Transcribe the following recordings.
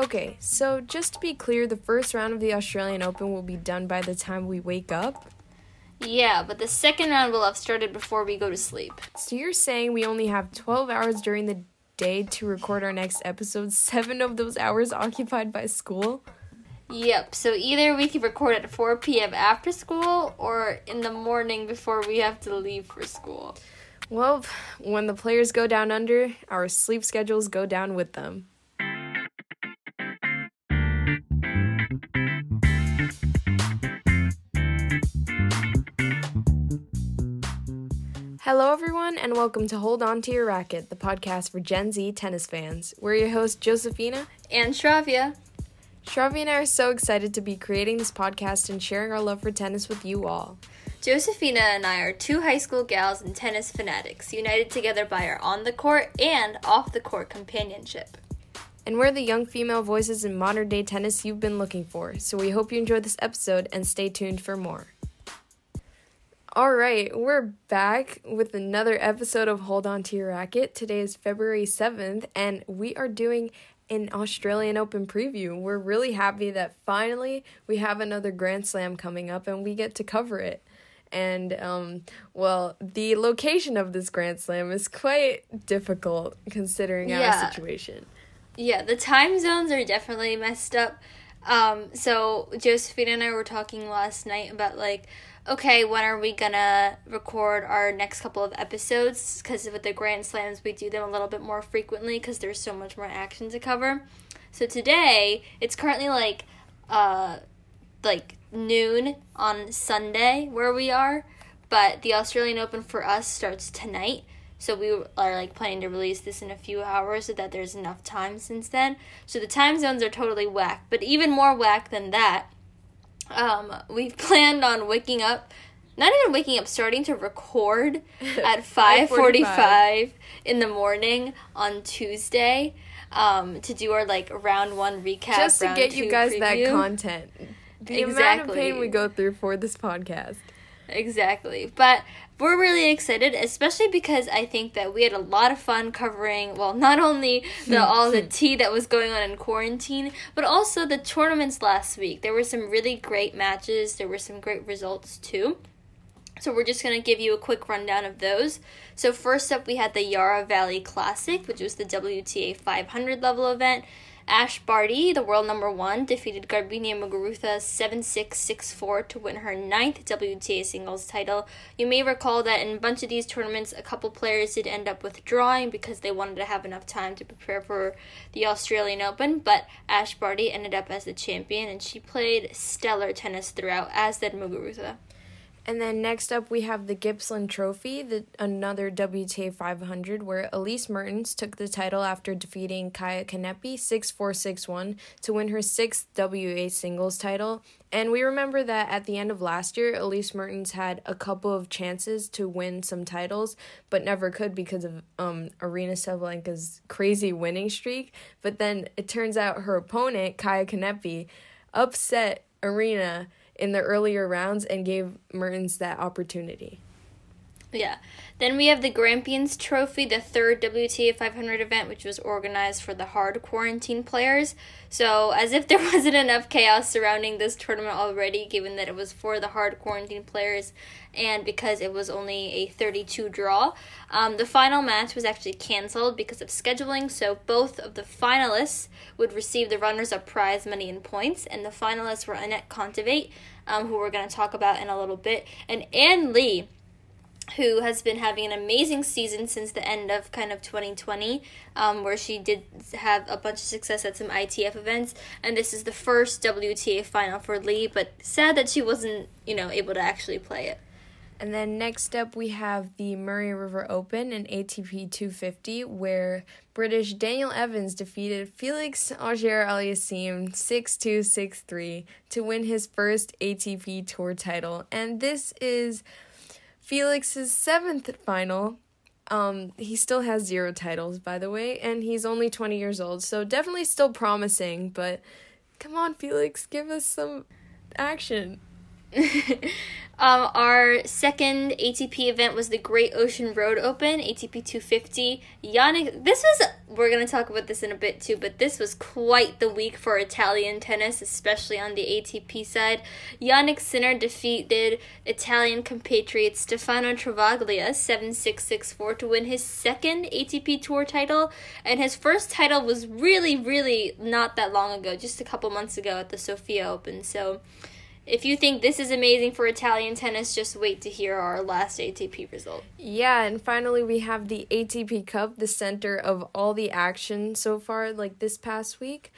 Okay, so just to be clear, the first round of the Australian Open will be done by the time we wake up. Yeah, but the second round will have started before we go to sleep. So you're saying we only have 12 hours during the day to record our next episode, seven of those hours occupied by school? Yep, so either we can record at 4 p.m. after school or in the morning before we have to leave for school. Well, when the players go down under, our sleep schedules go down with them. Hello, everyone, and welcome to Hold On to Your Racket, the podcast for Gen Z tennis fans. We're your hosts, Josephina And Shravya. Shravya and I are so excited to be creating this podcast and sharing our love for tennis with you all. Josephina and I are two high school gals and tennis fanatics, united together by our on the court and off the court companionship. And we're the young female voices in modern day tennis you've been looking for, so we hope you enjoyed this episode and stay tuned for more. All right, we're back with another episode of Hold On to Your Racket. Today is February 7th, and we are doing an Australian Open preview. We're really happy that finally we have another Grand Slam coming up and we get to cover it. And, um, well, the location of this Grand Slam is quite difficult considering Yeah. our situation. Yeah, the time zones are definitely messed up. Um, so Josephine and I were talking last night about like, okay, when are we gonna record our next couple of episodes? Because with the Grand Slams, we do them a little bit more frequently because there's so much more action to cover. So today, it's currently like, uh, like noon on Sunday where we are, but the Australian Open for us starts tonight. So we are like planning to release this in a few hours so that there's enough time since then. So the time zones are totally whack. But even more whack than that, um, we've planned on waking up, not even waking up, starting to record at five forty-five in the morning on Tuesday. Um, to do our like round one recap, Just to get you guys that preview. content. The amount of pain Exactly. we go through for this podcast. Exactly. But we're really excited, especially because I think that we had a lot of fun covering, well, not only the hmm. all the hmm. tea that was going on in quarantine, but also the tournaments last week. There were some really great matches, there were some great results too. So we're just going to give you a quick rundown of those. So first up we had the Yarra Valley Classic, which was the WTA 500 level event. Ash Barty, the world number one, defeated Garbiñe Muguruza 7-6-6-4 to win her ninth WTA singles title. You may recall that in a bunch of these tournaments, a couple players did end up withdrawing because they wanted to have enough time to prepare for the Australian Open, but Ash Barty ended up as the champion and she played stellar tennis throughout, as did Muguruza. And then next up, we have the Gippsland Trophy, the, another WTA 500, where Elise Mertens took the title after defeating Kaia Kanepi 6 4 6 1 to win her sixth WA singles title. And we remember that at the end of last year, Elise Mertens had a couple of chances to win some titles, but never could because of um, Aryna Sabalenka's crazy winning streak. But then it turns out her opponent, Kaia Kanepi, upset Aryna in the earlier rounds and gave Mertens that opportunity. Yeah. Then we have the Grampians Trophy, the third WTA 500 event, which was organized for the hard quarantine players. So, as if there wasn't enough chaos surrounding this tournament already, given that it was for the hard quarantine players and because it was only a 32 draw, um, the final match was actually canceled because of scheduling. So, both of the finalists would receive the runners up prize money and points, and the finalists were Anett Kontaveit, um, who we're going to talk about in a little bit, and Ann Li who has been having an amazing season since the end of kind of 2020, um, where she did have a bunch of success at some ITF events. And this is the first WTA final for Li, but sad that she wasn't, you know, able to actually play it. And then next up, we have the Murray River Open and ATP 250, where British Daniel Evans defeated Felix Auger Aliassime 6 2 6 3 to win his first ATP Tour title. And this is Felix's seventh final. Um, he still has zero titles, by the way, and he's only 20 years old, so definitely still promising, but come on, Felix, give us some action. Um, our second ATP event was the Great Ocean Road Open, ATP 250. Jannik, this was, we're going to talk about this in a bit too, but this was quite the week for Italian tennis, especially on the ATP side. Jannik Sinner defeated Italian compatriot Stefano Travaglia 7 6 6 4 to win his second ATP Tour title, and his first title was really, really not that long ago, just a couple months ago at the Sofia Open. So, if you think this is amazing for Italian tennis, just wait to hear our last ATP result. Yeah, and finally we have the ATP Cup, the center of all the action so far, like this past week,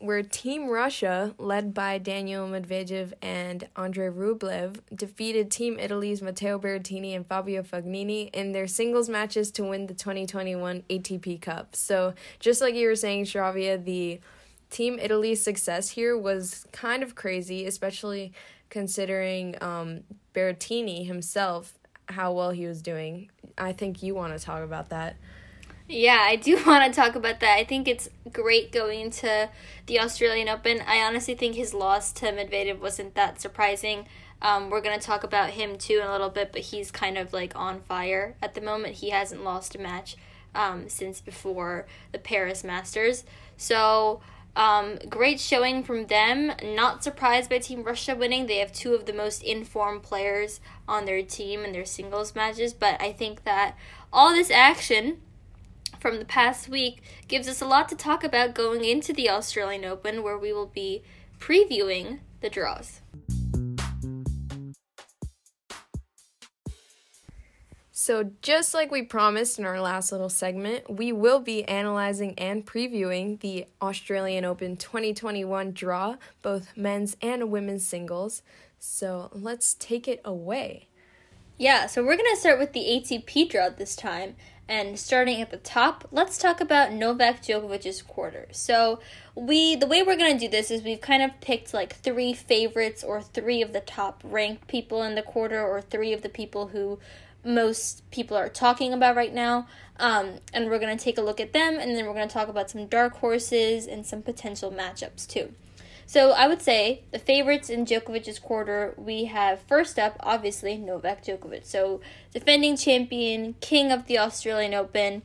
where Team Russia, led by Daniil Medvedev and Andrei Rublev, defeated Team Italy's Matteo Berrettini and Fabio Fognini in their singles matches to win the 2021 ATP Cup. So, just like you were saying, Shravya, the Team Italy's success here was kind of crazy, especially considering um, Berrettini himself, how well he was doing. I think you want to talk about that. Yeah, I do want to talk about that. I think it's great going to the Australian Open. I honestly think his loss to Medvedev wasn't that surprising. Um, we're going to talk about him too in a little bit, but he's kind of like on fire at the moment. He hasn't lost a match um, since before the Paris Masters. So um, great showing from them. Not surprised by Team Russia winning. They have two of the most informed players on their team in their singles matches, but I think that all this action from the past week gives us a lot to talk about going into the Australian Open, where we will be previewing the draws. So, just like we promised in our last little segment, we will be analyzing and previewing the Australian Open 2021 draw, both men's and women's singles. So, let's take it away. Yeah, so we're going to start with the ATP draw this time. And starting at the top, let's talk about Novak Djokovic's quarter. So, we the way we're going to do this is we've kind of picked like three favorites or three of the top ranked people in the quarter or three of the people who most people are talking about right now. Um, and we're going to take a look at them, and then we're going to talk about some dark horses and some potential matchups too. So I would say the favorites in Djokovic's quarter, we have first up, obviously, Novak Djokovic. So defending champion, king of the Australian Open,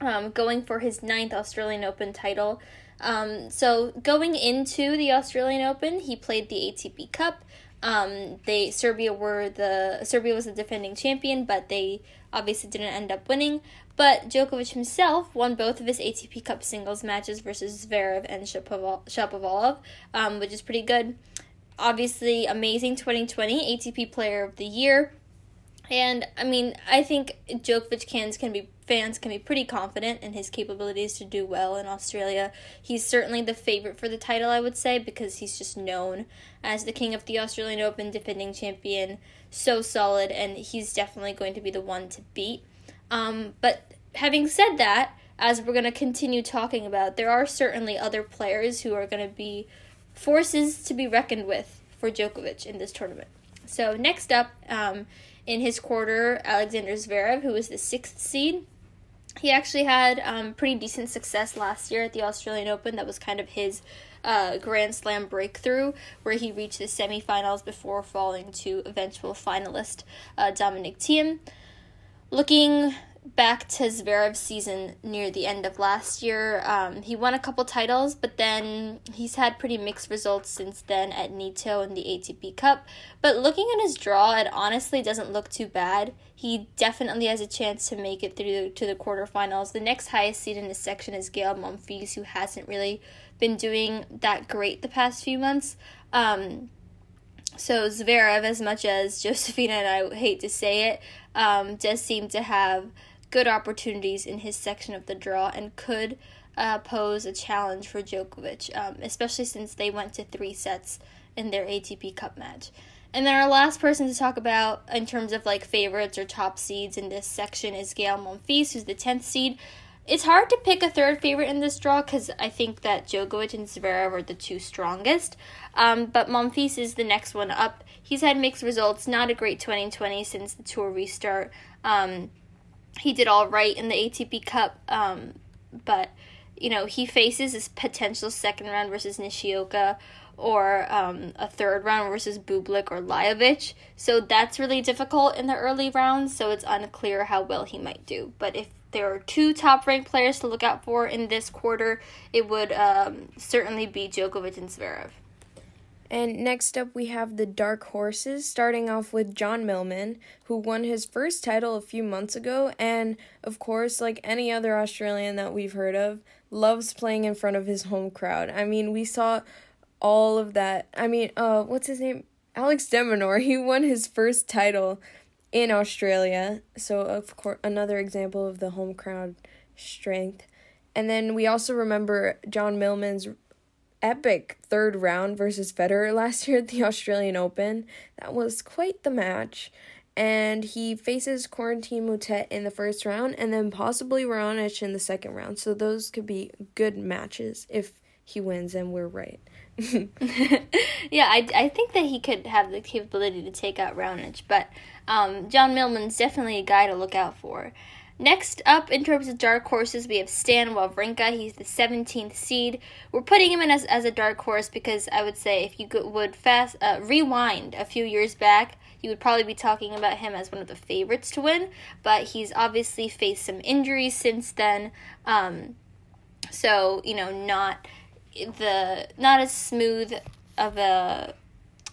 um, going for his ninth Australian Open title. Um, so going into the Australian Open, he played the ATP Cup. Um, they Serbia were the Serbia was the defending champion, but they obviously didn't end up winning. But Djokovic himself won both of his ATP Cup singles matches versus Zverev and Shapovalov, um, which is pretty good. Obviously, amazing 2020 ATP Player of the Year. And I mean, I think Djokovic cans can be fans can be pretty confident in his capabilities to do well in Australia. He's certainly the favorite for the title, I would say, because he's just known as the king of the Australian Open, defending champion, so solid, and he's definitely going to be the one to beat. Um, but having said that, as we're going to continue talking about, there are certainly other players who are going to be forces to be reckoned with for Djokovic in this tournament. So next up, um, in his quarter, Alexander Zverev, who is the sixth seed, he actually had um, pretty decent success last year at the Australian Open. That was kind of his uh, Grand Slam breakthrough, where he reached the semifinals before falling to eventual finalist uh, Dominic Thiem. Looking back to Zverev's season near the end of last year. Um, he won a couple titles, but then he's had pretty mixed results since then at Nitto and the ATP Cup. But looking at his draw, it honestly doesn't look too bad. He definitely has a chance to make it through to the quarterfinals. The next highest seed in this section is Gael Monfils, who hasn't really been doing that great the past few months. Um, so Zverev, as much as Josephina and I hate to say it, um, does seem to have good opportunities in his section of the draw and could uh, pose a challenge for Djokovic, um, especially since they went to three sets in their ATP Cup match. And then our last person to talk about in terms of like favorites or top seeds in this section is Gael Monfils, who's the 10th seed. It's hard to pick a third favorite in this draw because I think that Djokovic and Zverev are the two strongest. Um, but Monfils is the next one up. He's had mixed results, not a great 2020 since the tour restart. Um, he did all right in the ATP Cup, um, but you know, he faces his potential second round versus Nishioka or um, a third round versus Bublik or Lajovic. So that's really difficult in the early rounds, so it's unclear how well he might do. But if there are two top ranked players to look out for in this quarter, it would um, certainly be Djokovic and Zverev. And next up, we have the Dark Horses, starting off with John Millman, who won his first title a few months ago. And of course, like any other Australian that we've heard of, loves playing in front of his home crowd. I mean, we saw all of that. I mean, uh, what's his name? Alex de Minaur. He won his first title in Australia. So, of course, another example of the home crowd strength. And then we also remember John Millman's epic third round versus Federer last year at the Australian Open. That was quite the match. And he faces Corentin Moutet in the first round and then possibly Raonic in the second round. So those could be good matches if he wins and we're right. yeah, I, I think that he could have the capability to take out Raonic, but um, John Millman's definitely a guy to look out for. Next up, in terms of dark horses, we have Stan Wawrinka. He's the 17th seed. We're putting him in as, as a dark horse because I would say if you could, would fast uh, rewind a few years back, you would probably be talking about him as one of the favorites to win. But he's obviously faced some injuries since then. Um, so you know, not the not as smooth of a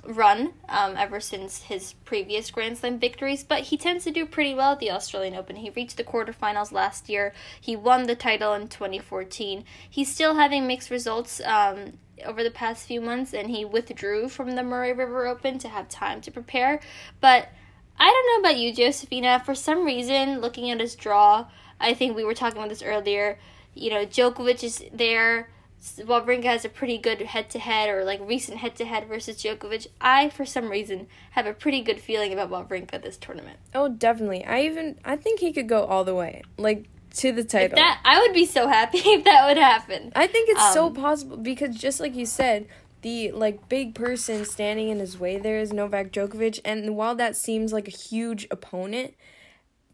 run um, ever since his previous Grand Slam victories, but he tends to do pretty well at the Australian Open. He reached the quarterfinals last year. He won the title in 2014. He's still having mixed results um, over the past few months, and he withdrew from the Murray River Open to have time to prepare. But I don't know about you, Josephina. For some reason, looking at his draw, I think we were talking about this earlier. You know, Djokovic is there. Wawrinka has a pretty good head to head or like recent head to head versus Djokovic. I, for some reason, have a pretty good feeling about Wawrinka this tournament. Oh, definitely. I even I think he could go all the way, like to the title. If that I would be so happy if that would happen. I think it's um, so possible because just like you said, the like big person standing in his way there is Novak Djokovic, and while that seems like a huge opponent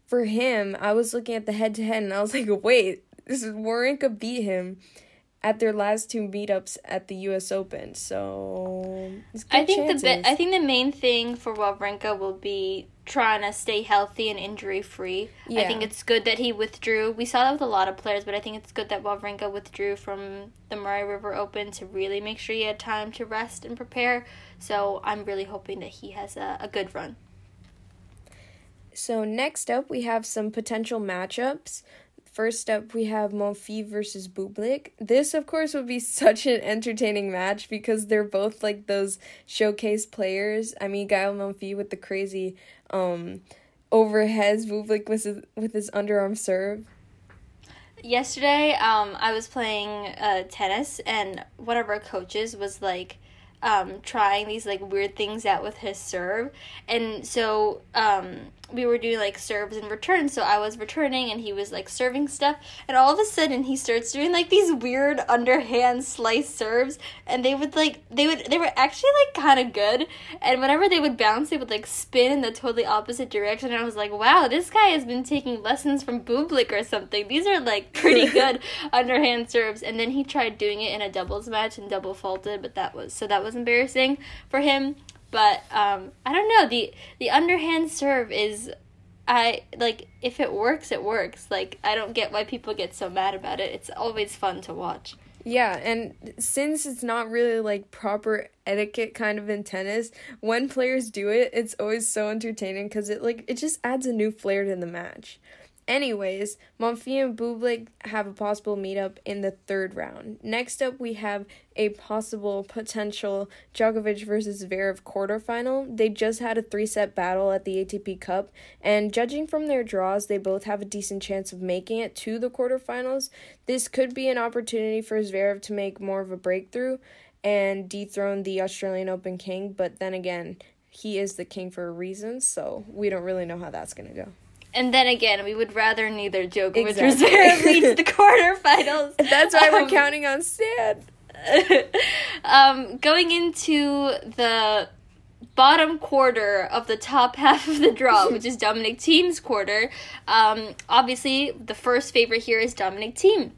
for him, I was looking at the head to head and I was like, wait, this is Wawrinka beat him at their last two meetups at the U.S. Open. So I think chances. the I think the main thing for Wawrinka will be trying to stay healthy and injury free. Yeah. I think it's good that he withdrew. We saw that with a lot of players, but I think it's good that Wawrinka withdrew from the Murray River Open to really make sure he had time to rest and prepare. So I'm really hoping that he has a, a good run. So next up, we have some potential matchups. First up, we have Monfils versus Bublik. This, of course, would be such an entertaining match because they're both like those showcase players. I mean, Gael Monfils with the crazy um, overheads, Bublik with his, with his underarm serve. Yesterday, um, I was playing uh, tennis, and one of our coaches was like, um, trying these like weird things out with his serve, and so um, we were doing like serves and returns. So I was returning and he was like serving stuff, and all of a sudden he starts doing like these weird underhand slice serves, and they would like they would they were actually like kind of good, and whenever they would bounce, they would like spin in the totally opposite direction. And I was like, wow, this guy has been taking lessons from Bublik or something. These are like pretty good underhand serves. And then he tried doing it in a doubles match and double faulted, but that was so that was embarrassing for him. But um, I don't know the the underhand serve is I like if it works, it works. Like I don't get why people get so mad about it. It's always fun to watch. Yeah, and since it's not really like proper etiquette kind of in tennis, when players do it, it's always so entertaining cuz it like it just adds a new flair to the match. Anyways, Monfils and Bublik have a possible meetup in the third round. Next up, we have a possible potential Djokovic versus Zverev quarterfinal. They just had a three set battle at the ATP Cup, and judging from their draws, they both have a decent chance of making it to the quarterfinals. This could be an opportunity for Zverev to make more of a breakthrough and dethrone the Australian Open king, but then again, he is the king for a reason, so we don't really know how that's going to go. And then again, we would rather neither Djokovic exactly. or Zverev reach the quarterfinals. That's why um, we're counting on Stan. um, going into the bottom quarter of the top half of the draw, which is Dominic Thiem's quarter. Um, obviously, the first favorite here is Dominic Thiem.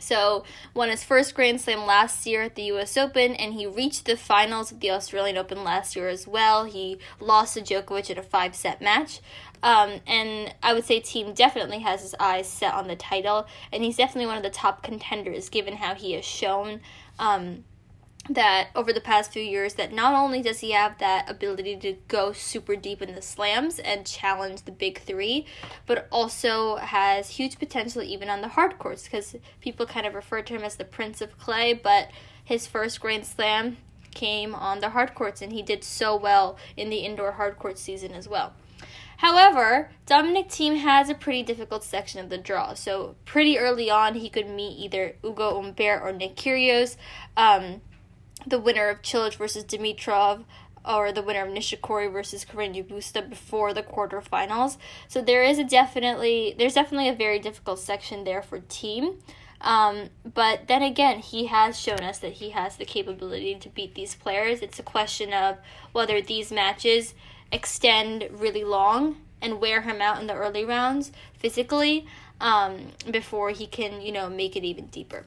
So, won his first Grand Slam last year at the US Open, and he reached the finals of the Australian Open last year as well. He lost to Djokovic in a five set match. Um, and I would say Thiem definitely has his eyes set on the title, and he's definitely one of the top contenders given how he has shown. Um, that over the past few years that not only does he have that ability to go super deep in the slams and challenge the big three but also has huge potential even on the hard courts because people kind of refer to him as the prince of clay but his first grand slam came on the hard courts and he did so well in the indoor hard court season as well However, Dominic Thiem has a pretty difficult section of the draw. So pretty early on, he could meet either Ugo Humbert or Nick Kyrgios. Um, the winner of Cilic versus Dimitrov or the winner of Nishikori versus Carreño Busta before the quarterfinals. So there is a definitely there's definitely a very difficult section there for Thiem. Um, but then again, he has shown us that he has the capability to beat these players. It's a question of whether these matches extend really long and wear him out in the early rounds physically um, before he can, you know, make it even deeper.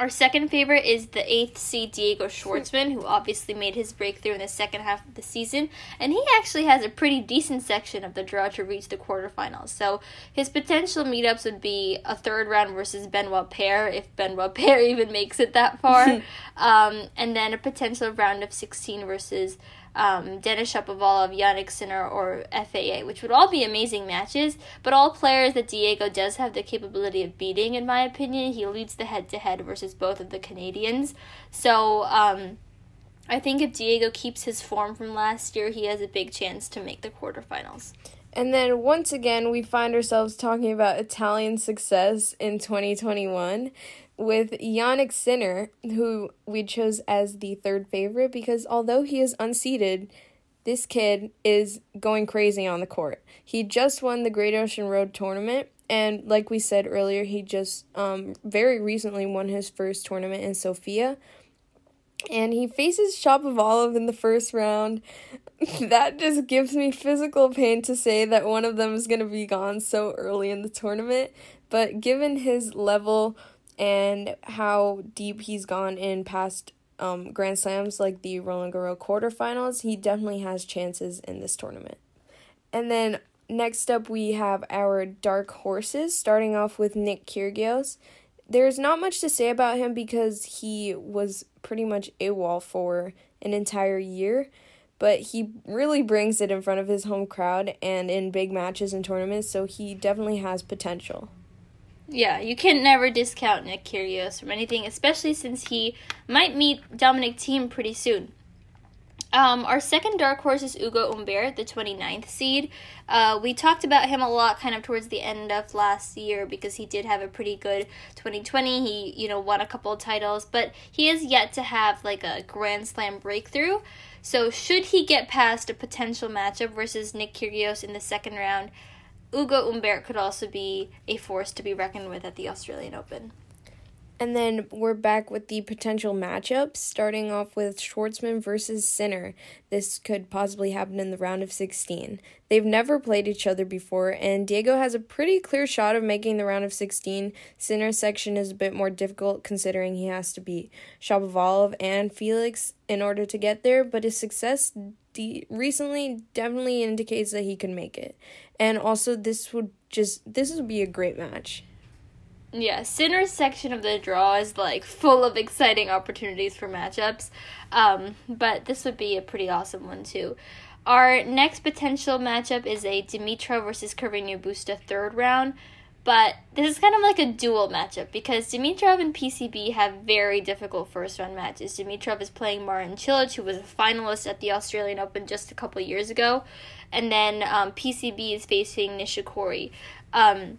Our second favorite is the eighth seed Diego Schwartzman, who obviously made his breakthrough in the second half of the season, and he actually has a pretty decent section of the draw to reach the quarterfinals. So his potential meetups would be a third round versus Benoit Paire, if Benoit Paire even makes it that far, um, and then a potential round of 16 versus um, Shapovalov, Jannik Sinner, or FAA, which would all be amazing matches, but all players that Diego does have the capability of beating, in my opinion. He leads the head to head versus both of the Canadians. So, um, I think if Diego keeps his form from last year, he has a big chance to make the quarterfinals. And then once again, we find ourselves talking about Italian success in 2021 with Jannik Sinner, who we chose as the third favorite because although he is unseeded, this kid is going crazy on the court. He just won the Great Ocean Road tournament, and like we said earlier, he just um, very recently won his first tournament in Sofia. And he faces Shapovalov in the first round. that just gives me physical pain to say that one of them is going to be gone so early in the tournament. But given his level and how deep he's gone in past um, Grand Slams like the Roland Garros quarterfinals, he definitely has chances in this tournament. And then next up, we have our dark horses, starting off with Nick Kyrgios. There's not much to say about him because he was pretty much AWOL for an entire year, but he really brings it in front of his home crowd and in big matches and tournaments, so he definitely has potential. Yeah, you can never discount Nick Kyrgios from anything, especially since he might meet Dominic Thiem pretty soon. Um, our second dark horse is Ugo Humbert, the 29th seed. Uh, we talked about him a lot kind of towards the end of last year because he did have a pretty good 2020. He, you know, won a couple of titles, but he has yet to have like a Grand Slam breakthrough. So, should he get past a potential matchup versus Nick Kyrgios in the second round, Ugo Humbert could also be a force to be reckoned with at the Australian Open. And then we're back with the potential matchups, starting off with Schwartzman versus Sinner. This could possibly happen in the round of 16. They've never played each other before, and Diego has a pretty clear shot of making the round of 16. Sinner's section is a bit more difficult considering he has to beat Shapovalov and Felix in order to get there, but his success de- recently definitely indicates that he can make it. And also, this would just this would be a great match. Yeah, Sinner's section of the draw is like full of exciting opportunities for matchups. Um, but this would be a pretty awesome one too. Our next potential matchup is a Dimitrov versus Carreño Busta third round. But this is kind of like a dual matchup because Dimitrov and PCB have very difficult first round matches. Dimitrov is playing Marin Cilic, who was a finalist at the Australian Open just a couple years ago, and then um, PCB is facing Nishikori. Um,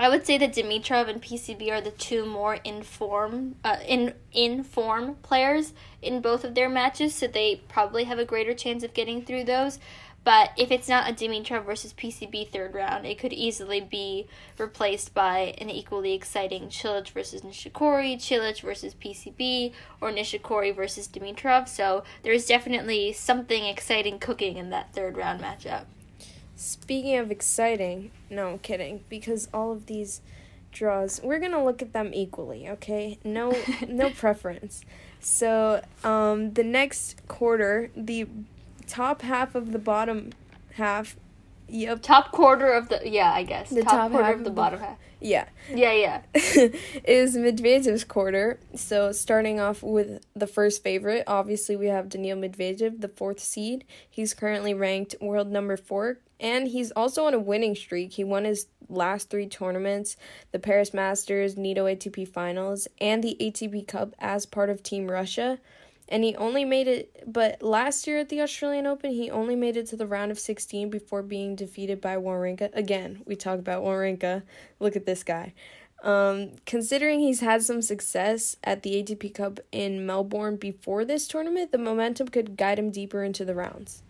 I would say that Dimitrov and PCB are the two more inform uh, in in form players in both of their matches, so they probably have a greater chance of getting through those. But if it's not a Dimitrov versus PCB third round, it could easily be replaced by an equally exciting Cilic versus Nishikori, Cilic versus PCB, or Nishikori versus Dimitrov. So there's definitely something exciting cooking in that third round matchup. Speaking of exciting, no, I'm kidding, because all of these draws, we're gonna look at them equally, okay? No, no preference. So, um, the next quarter, the top half of the bottom half. Yep. Top quarter of the yeah, I guess. The top, top quarter of the, of the bottom half. Yeah. Yeah, yeah. is Medvedev's quarter. So starting off with the first favorite, obviously we have Daniil Medvedev, the fourth seed. He's currently ranked world number four, and he's also on a winning streak. He won his last three tournaments the Paris Masters, Nitto ATP Finals, and the ATP Cup as part of Team Russia. And he only made it, but last year at the Australian Open, he only made it to the round of 16 before being defeated by Wawrinka. Again, we talk about Wawrinka. Look at this guy. Um, considering he's had some success at the ATP Cup in Melbourne before this tournament, the momentum could guide him deeper into the rounds.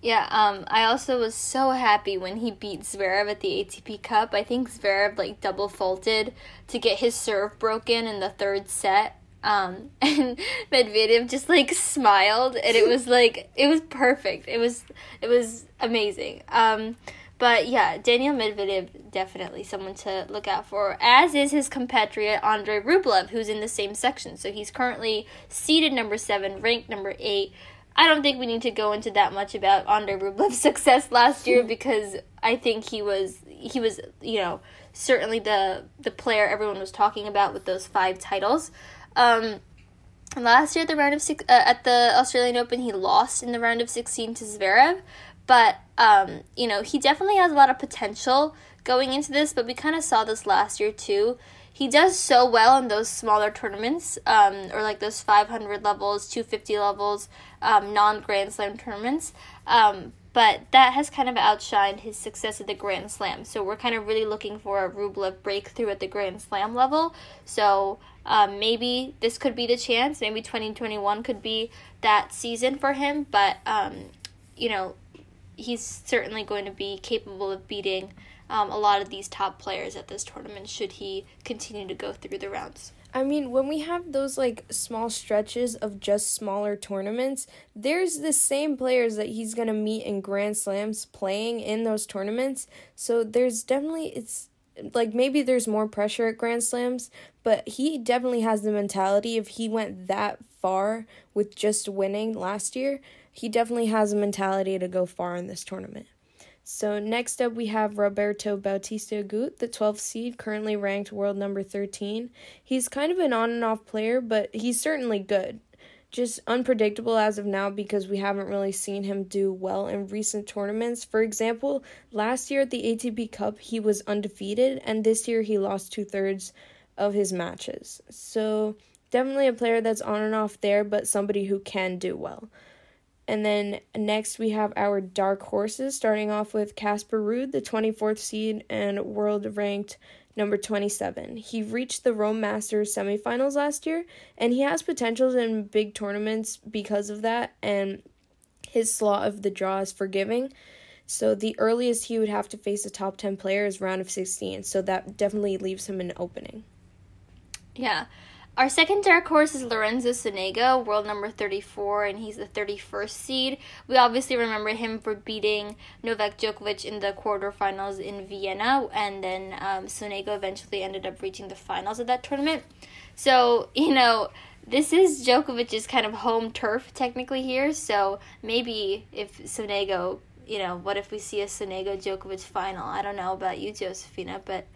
Yeah, um, I also was so happy when he beat Zverev at the ATP Cup. I think Zverev like double faulted to get his serve broken in the third set. Um, and Medvedev just like smiled, and it was like it was perfect. It was it was amazing. Um, but yeah, Daniil Medvedev definitely someone to look out for, as is his compatriot Andrei Rublev, who's in the same section. So he's currently seeded number seven, ranked number eight. I don't think we need to go into that much about Andrei Rublev's success last year because I think he was he was you know certainly the the player everyone was talking about with those five titles. Um, last year at the round of six uh, at the Australian Open he lost in the round of sixteen to Zverev, but um, you know he definitely has a lot of potential going into this. But we kind of saw this last year too he does so well in those smaller tournaments, um, or like those 500 levels, 250 levels, um, non Grand Slam tournaments. Um, but that has kind of outshined his success at the Grand Slam. So we're kind of really looking for a Rublev breakthrough at the Grand Slam level. So um, maybe this could be the chance. Maybe 2021 could be that season for him. But, um, you know, he's certainly going to be capable of beating um, a lot of these top players at this tournament should he continue to go through the rounds. I mean, when we have those like small stretches of just smaller tournaments, there's the same players that he's going to meet in Grand Slams playing in those tournaments. So there's definitely it's like maybe there's more pressure at Grand Slams, but he definitely has the mentality if he went that far with just winning last year, he definitely has a mentality to go far in this tournament. So next up we have Roberto Bautista Agut, the 12th seed, currently ranked world number 13. He's kind of an on and off player, but he's certainly good. Just unpredictable as of now because we haven't really seen him do well in recent tournaments. For example, last year at the ATP Cup he was undefeated, and this year he lost two thirds of his matches. So definitely a player that's on and off there, but somebody who can do well. And then next we have our dark horses, starting off with Casper Ruud, the 24th seed and world ranked number 27. He reached the Rome Masters semifinals last year, and he has potentials in big tournaments because of that, and his slot of the draw is forgiving. So the earliest he would have to face a top 10 player is round of 16, so that definitely leaves him an opening. Yeah. Our second dark horse is Lorenzo Sonego, world number 34, and he's the 31st seed. We obviously remember him for beating Novak Djokovic in the quarterfinals in Vienna, and then um, Sonego eventually ended up reaching the finals of that tournament. So, you know, this is Djokovic's kind of home turf technically here, so maybe if Sonego, you know, what if we see a Sonego Djokovic final? I don't know about you, Josephina, but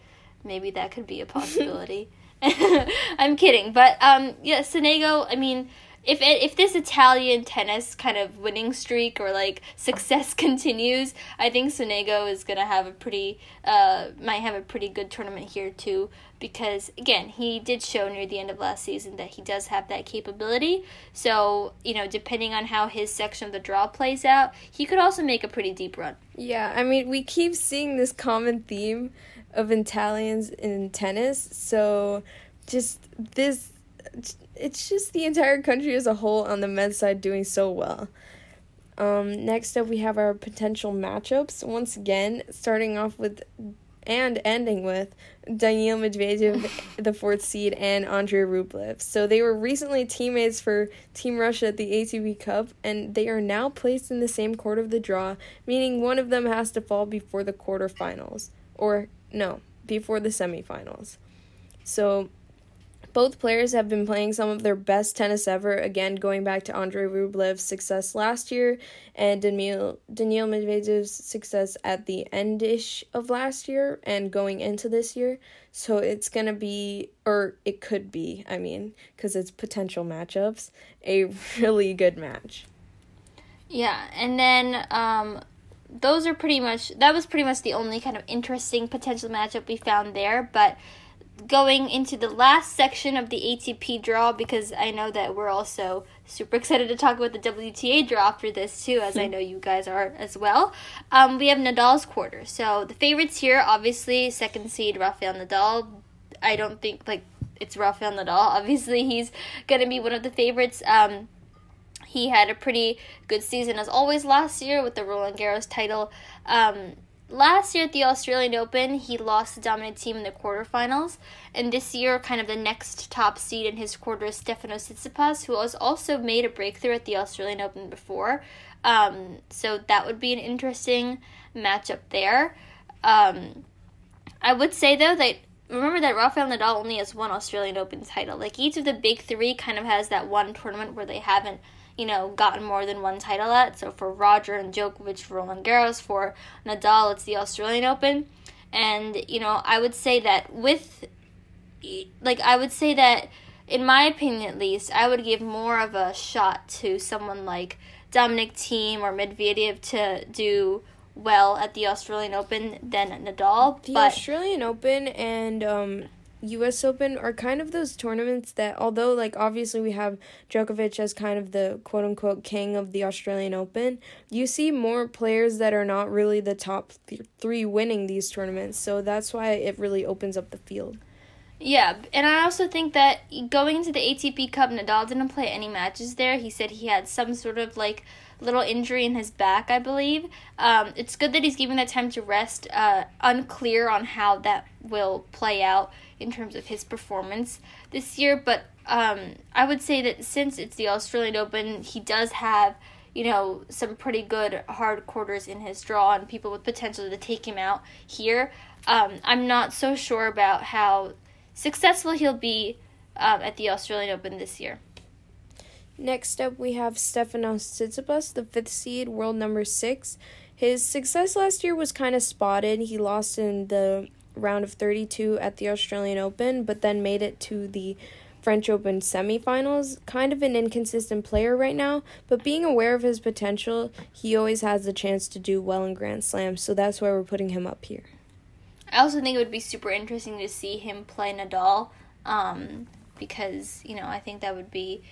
maybe that could be a possibility. I'm kidding, but um, yeah, Sonego. I mean, if it, if this Italian tennis kind of winning streak or like success continues, I think Sonego is gonna have a pretty uh might have a pretty good tournament here too. Because again, he did show near the end of last season that he does have that capability. So you know, depending on how his section of the draw plays out, he could also make a pretty deep run. Yeah, I mean, we keep seeing this common theme of Italians in tennis. So just this it's just the entire country as a whole on the men's side doing so well. Um, next up, we have our potential matchups. Once again, starting off with and ending with Daniil Medvedev, the fourth seed, and Andrei Rublev. So they were recently teammates for Team Russia at the ATP Cup, and they are now placed in the same court of the draw, meaning one of them has to fall before the quarterfinals. Or no, before the semifinals. So both players have been playing some of their best tennis ever, again, going back to Andrei Rublev's success last year and Daniil, Daniil Medvedev's success at the endish of last year and going into this year. So it's going to be, or it could be, I mean, because it's potential matchups, a really good match. Yeah, and then um, those are pretty much, that was pretty much the only kind of interesting potential matchup we found there, but going into the last section of the ATP draw because I know that we're also super excited to talk about the WTA draw after this too, as I know you guys are as well. Um, we have Nadal's quarter. So the favorites here, obviously, second seed Rafael Nadal. I don't think like it's Rafael Nadal. Obviously, he's gonna be one of the favorites. Um, he had a pretty good season as always last year with the Roland Garros title. Um, last year at the Australian Open, he lost the Dominic Thiem in the quarterfinals, and this year, kind of the next top seed in his quarter is Stefanos Tsitsipas, who has also made a breakthrough at the Australian Open before. Um, so that would be an interesting matchup there. Um, I would say though that remember that Rafael Nadal only has one Australian Open title. Like each of the big three kind of has that one tournament where they haven't you know, gotten more than one title at. So for Roger and Djokovic, Roland Garros, for Nadal, it's the Australian Open. And, you know, I would say that with, like, I would say that, in my opinion at least, I would give more of a shot to someone like Dominic Thiem or Medvedev to do well at the Australian Open than Nadal. The but, Australian Open and um, US Open are kind of those tournaments that, although, like, obviously we have Djokovic as kind of the quote unquote king of the Australian Open, you see more players that are not really the top th- three winning these tournaments. So that's why it really opens up the field. Yeah, and I also think that going into the ATP Cup, Nadal didn't play any matches there. He said he had some sort of like little injury in his back, I believe. Um, it's good that he's giving that time to rest. Uh, unclear on how that will play out in terms of his performance this year, but um, I would say that since it's the Australian Open, he does have you know some pretty good hard quarters in his draw and people with potential to take him out here. Um, I'm not so sure about how successful he'll be um, at the Australian Open this year. Next up, we have Stefanos Tsitsipas, the fifth seed, world number six. His success last year was kind of spotted. He lost in the round of 32 at the Australian Open, but then made it to the French Open semifinals. Kind of an inconsistent player right now, but being aware of his potential, he always has the chance to do well in Grand Slams, so that's why we're putting him up here. I also think it would be super interesting to see him play Nadal, um, because you know I think that would be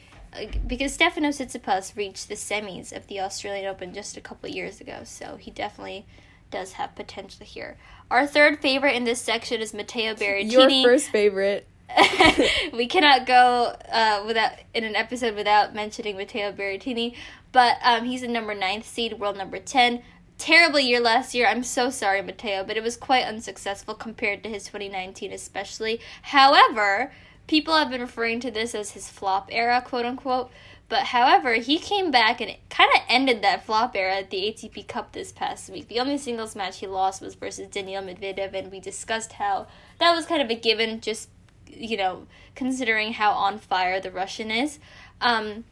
because Stefano Tsitsipas reached the semis of the Australian Open just a couple years ago, so he definitely does have potential here. Our third favorite in this section is Matteo Berrettini. Your first favorite. we cannot go uh, without in an episode without mentioning Matteo Berrettini, but um, he's the number ninth seed, world number ten. Terrible year last year. I'm so sorry, Matteo, but it was quite unsuccessful compared to his 2019, especially. However, people have been referring to this as his flop era, quote unquote. But however, he came back and kind of ended that flop era at the ATP Cup this past week. The only singles match he lost was versus Daniil Medvedev, and we discussed how that was kind of a given, just you know, considering how on fire the Russian is. Um,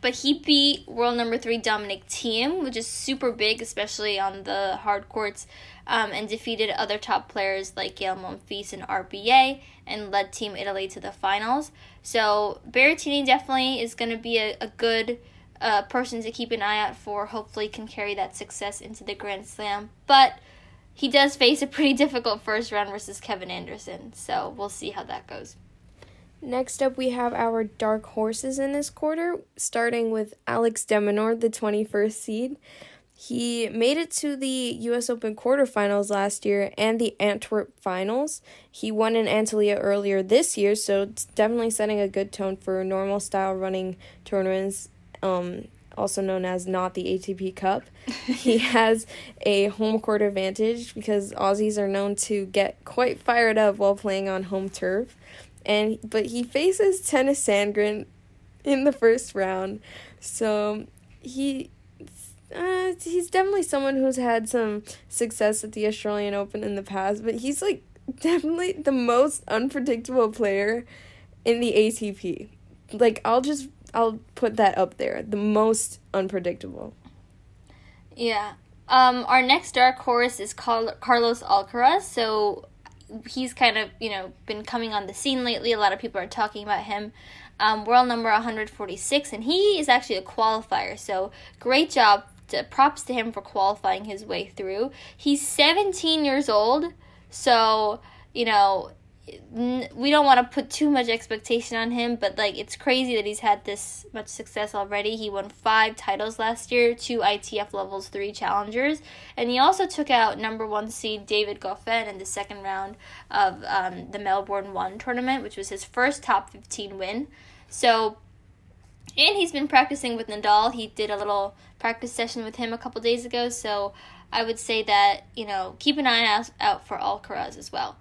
but he beat world number three Dominic Thiem, which is super big, especially on the hard courts, um, and defeated other top players like Gael Monfils and RBA, and led Team Italy to the finals. So Berrettini definitely is going to be a, a good uh, person to keep an eye out for. Hopefully, can carry that success into the Grand Slam. But he does face a pretty difficult first round versus Kevin Anderson. So we'll see how that goes. Next up, we have our dark horses in this quarter, starting with Alex de Minaur, the 21st seed. He made it to the US Open quarterfinals last year and the Antwerp finals. He won in Antalya earlier this year, so it's definitely setting a good tone for normal style running tournaments, um, also known as not the ATP Cup. he has a home court advantage because Aussies are known to get quite fired up while playing on home turf. And but he faces Tennys Sandgren in the first round. So he uh, he's definitely someone who's had some success at the Australian Open in the past, but he's like definitely the most unpredictable player in the ATP. Like I'll just I'll put that up there. The most unpredictable. Yeah. Um, our next dark horse is Carl- Carlos Alcaraz. So he's kind of you know been coming on the scene lately. A lot of people are talking about him. Um, world number 146, and he is actually a qualifier. So great job. To, props to him for qualifying his way through. He's 17 years old, so you know we don't want to put too much expectation on him, but like it's crazy that he's had this much success already. He won five titles last year, two ITF levels three challengers, and he also took out number one seed David Goffin in the second round of um, the Melbourne One tournament, which was his first top fifteen win. So, and he's been practicing with Nadal. He did a little practice session with him a couple days ago. So, I would say that you know keep an eye out, out for Alcaraz as well.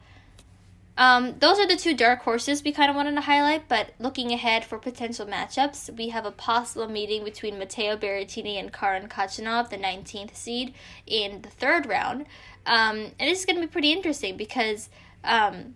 Um, those are the two dark horses we kind of wanted to highlight, but looking ahead for potential matchups, we have a possible meeting between Matteo Berrettini and Karen Khachanov, the 19th seed, in the third round. Um, and this is going to be pretty interesting because um,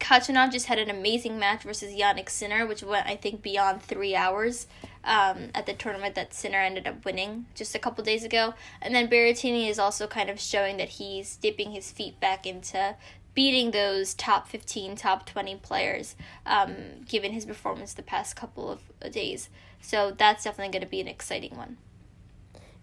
just had an amazing match versus Jannik Sinner, which went, I think, beyond three hours um, at the tournament that Sinner ended up winning just a couple days ago. And then Berrettini is also kind of showing that he's dipping his feet back into beating those top 15, top 20 players, um, given his performance the past couple of days. So that's definitely going to be an exciting one.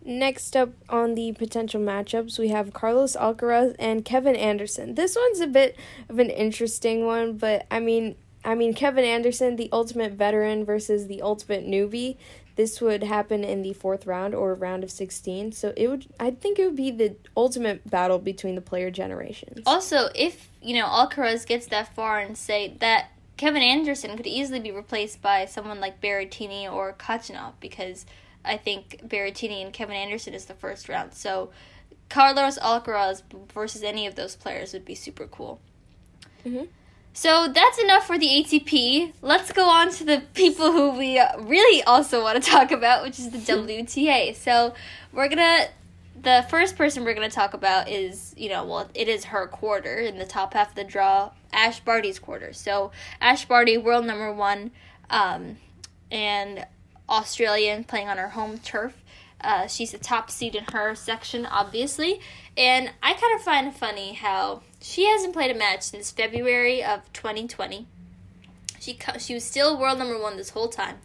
Next up on the potential matchups, we have Carlos Alcaraz and Kevin Anderson. This one's a bit of an interesting one, but I mean, I mean Kevin Anderson, the ultimate veteran versus the ultimate newbie this would happen in the fourth round or round of 16 so it would i think it would be the ultimate battle between the player generations. Also if you know alcaraz gets that far and say that kevin anderson could easily be replaced by someone like berrettini or khachanov because i think berrettini and kevin anderson is the first round. So carlos alcaraz versus any of those players would be super cool. Mm-hmm. So that's enough for the ATP. Let's go on to the people who we really also want to talk about, which is the WTA. So we're gonna. The first person we're gonna talk about is, you know, well, it is her quarter in the top half of the draw, Ash Barty's quarter. So Ash Barty, world number one, um, and Australian, playing on her home turf. Uh, she's the top seed in her section, obviously. And I kind of find funny how she hasn't played a match since February of 2020. She she was still world number one this whole time.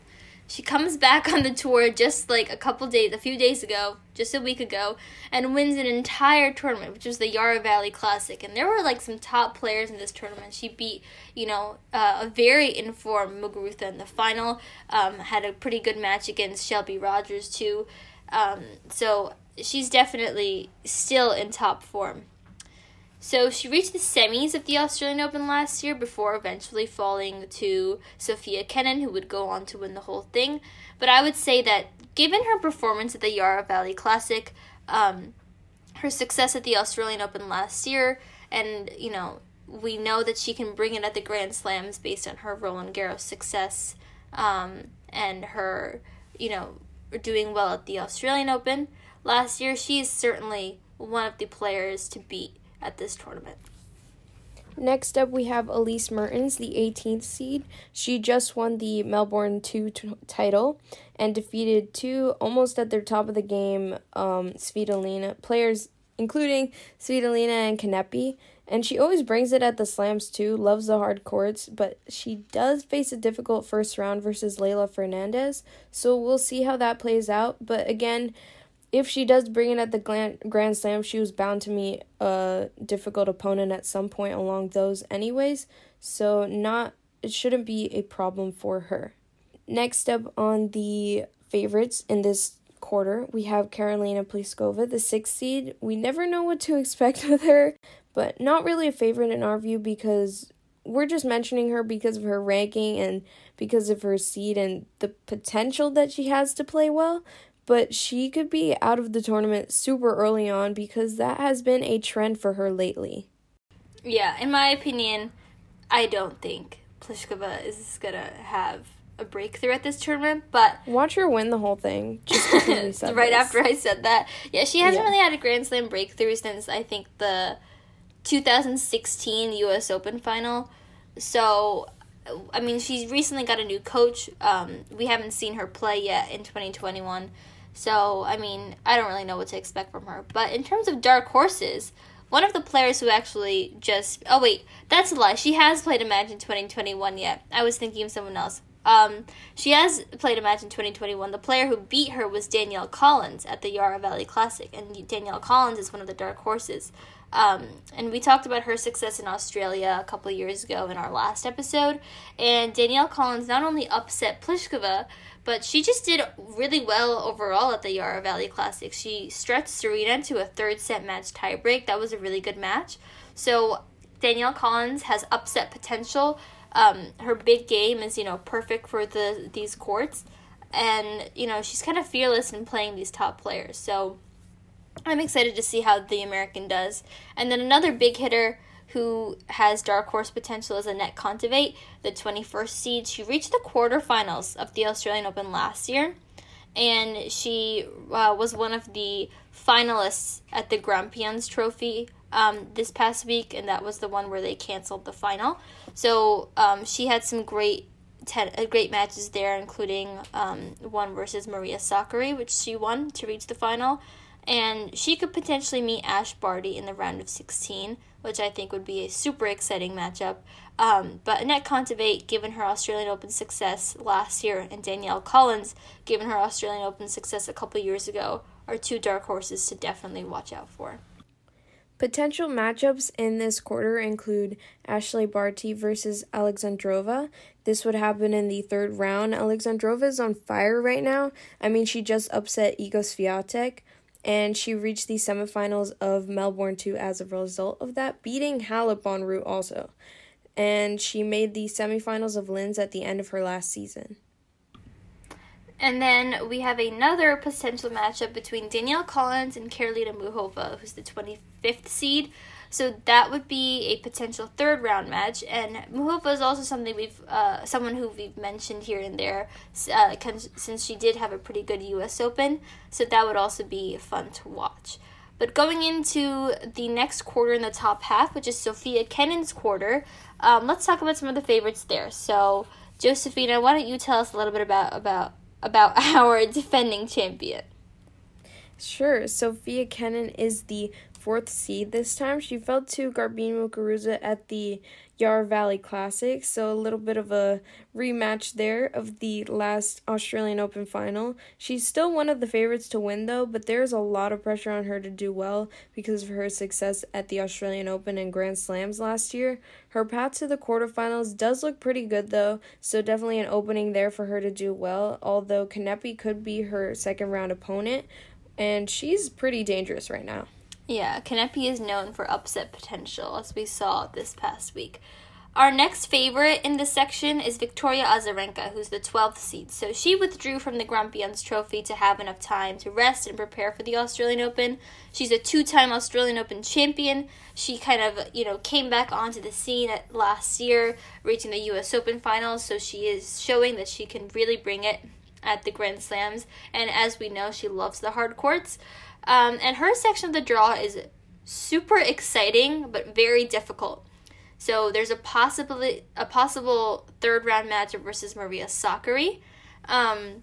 She comes back on the tour just like a couple days, a few days ago, just a week ago, and wins an entire tournament, which was the Yarra Valley Classic. And there were like some top players in this tournament. She beat, you know, uh, a very informed Muguruza in the final. Um, had a pretty good match against Shelby Rogers too. Um, so she's definitely still in top form. So she reached the semis of the Australian Open last year before eventually falling to Sofia Kenin, who would go on to win the whole thing. But I would say that given her performance at the Yarra Valley Classic, um, her success at the Australian Open last year, and you know we know that she can bring it at the Grand Slams based on her Roland Garros success um, and her, you know, doing well at the Australian Open last year. She is certainly one of the players to beat at this tournament. Next up, we have Elise Mertens, the 18th seed. She just won the Melbourne 2 t- title and defeated two almost at their top of the game um, Svitolina players, including Svitolina and Kanepi. And she always brings it at the slams too, loves the hard courts, but she does face a difficult first round versus Leylah Fernandez. So we'll see how that plays out. But again, if she does bring it at the Grand grand Slam, she was bound to meet a difficult opponent at some point along those, anyways. So, not it shouldn't be a problem for her. Next up on the favorites in this quarter, we have Karolina Pliskova, the sixth seed. We never know what to expect with her, but not really a favorite in our view because we're just mentioning her because of her ranking and because of her seed and the potential that she has to play well but she could be out of the tournament super early on because that has been a trend for her lately. Yeah, in my opinion, I don't think Pliskova is gonna have a breakthrough at this tournament, but watch her win the whole thing. Just right this. after I said that, yeah, she hasn't yeah. really had a Grand Slam breakthrough since I think the 2016 U.S. Open final. So, I mean, she's recently got a new coach. Um, we haven't seen her play yet in 2021. So, I mean, I don't really know what to expect from her. But in terms of dark horses, one of the players who actually just. Oh, wait, that's a lie. She has played in 2021 yet. I was thinking of someone else. Um, she has played a match in 2021. The player who beat her was Danielle Collins at the Yarra Valley Classic, and Danielle Collins is one of the dark horses. Um, and we talked about her success in Australia a couple years ago in our last episode. And Danielle Collins not only upset Pliskova, but she just did really well overall at the Yarra Valley Classic. She stretched Serena to a third set match tiebreak. That was a really good match. So Danielle Collins has upset potential. Um, her big game is you know perfect for the these courts, and you know she's kind of fearless in playing these top players. So I'm excited to see how the American does. And then another big hitter who has dark horse potential is Anett Kontaveit, the 21st seed. She reached the quarterfinals of the Australian Open last year, and she uh, was one of the finalists at the Grampians Trophy um, this past week, and that was the one where they canceled the final. So um, she had some great ten, uh, great matches there, including um, one versus Maria Sakkari, which she won to reach the final and she could potentially meet Ash Barty in the round of 16, which I think would be a super exciting matchup. Um, but Anett Kontaveit, given her Australian Open success last year, and Danielle Collins, given her Australian Open success a couple years ago, are two dark horses to definitely watch out for. Potential matchups in this quarter include Ashleigh Barty versus Alexandrova. This would happen in the third round. Alexandrova is on fire right now. I mean, she just upset Iga Swiatek and she reached the semifinals of Melbourne 2 as a result of that, beating Halep en route also. And she made the semifinals of Linz at the end of her last season. And then we have another potential matchup between Danielle Collins and Karolina Muchova, who's the 25th seed. So that would be a potential third round match. And Muchova is also something we've, uh, someone who we've mentioned here and there, uh, since she did have a pretty good U.S. Open. So that would also be fun to watch. But going into the next quarter in the top half, which is Sofia Kenin's quarter, um, let's talk about some of the favorites there. So, Josephina, why don't you tell us a little bit about about about our defending champion? Sure. Sofia Kenin is the fourth seed this time. She fell to Garbiñe Muguruza at the Yarra Valley Classic, so a little bit of a rematch there of the last Australian Open final. She's still one of the favorites to win though, but there's a lot of pressure on her to do well because of her success at the Australian Open and Grand Slams last year. Her path to the quarterfinals does look pretty good though, so definitely an opening there for her to do well, although Kanepi could be her second round opponent, and she's pretty dangerous right now. Yeah, Kanepi is known for upset potential, as we saw this past week. Our next favorite in this section is Victoria Azarenka, who's the 12th seed. So she withdrew from the Grampians Trophy to have enough time to rest and prepare for the Australian Open. She's a two-time Australian Open champion. She kind of, you know, came back onto the scene last year, reaching the US Open finals, so she is showing that she can really bring it at the Grand Slams. And as we know, she loves the hard courts. Um, and her section of the draw is super exciting but very difficult. So there's a possibility a possible third round matchup versus Maria Sakkari. Um,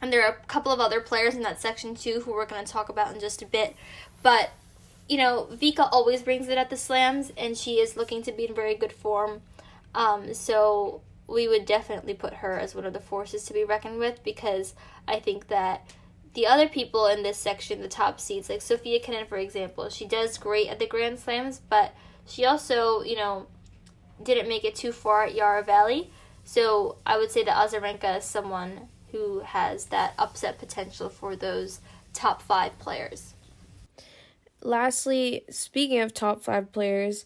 and there are a couple of other players in that section too who we're going to talk about in just a bit. But you know, Vika always brings it at the slams, and she is looking to be in very good form. Um, so we would definitely put her as one of the forces to be reckoned with because I think that the other people in this section, the top seeds, like Sofia Kenin, for example, she does great at the Grand Slams, but she also, you know, didn't make it too far at Yarra Valley. So I would say that Azarenka is someone who has that upset potential for those top five players. Lastly, speaking of top five players,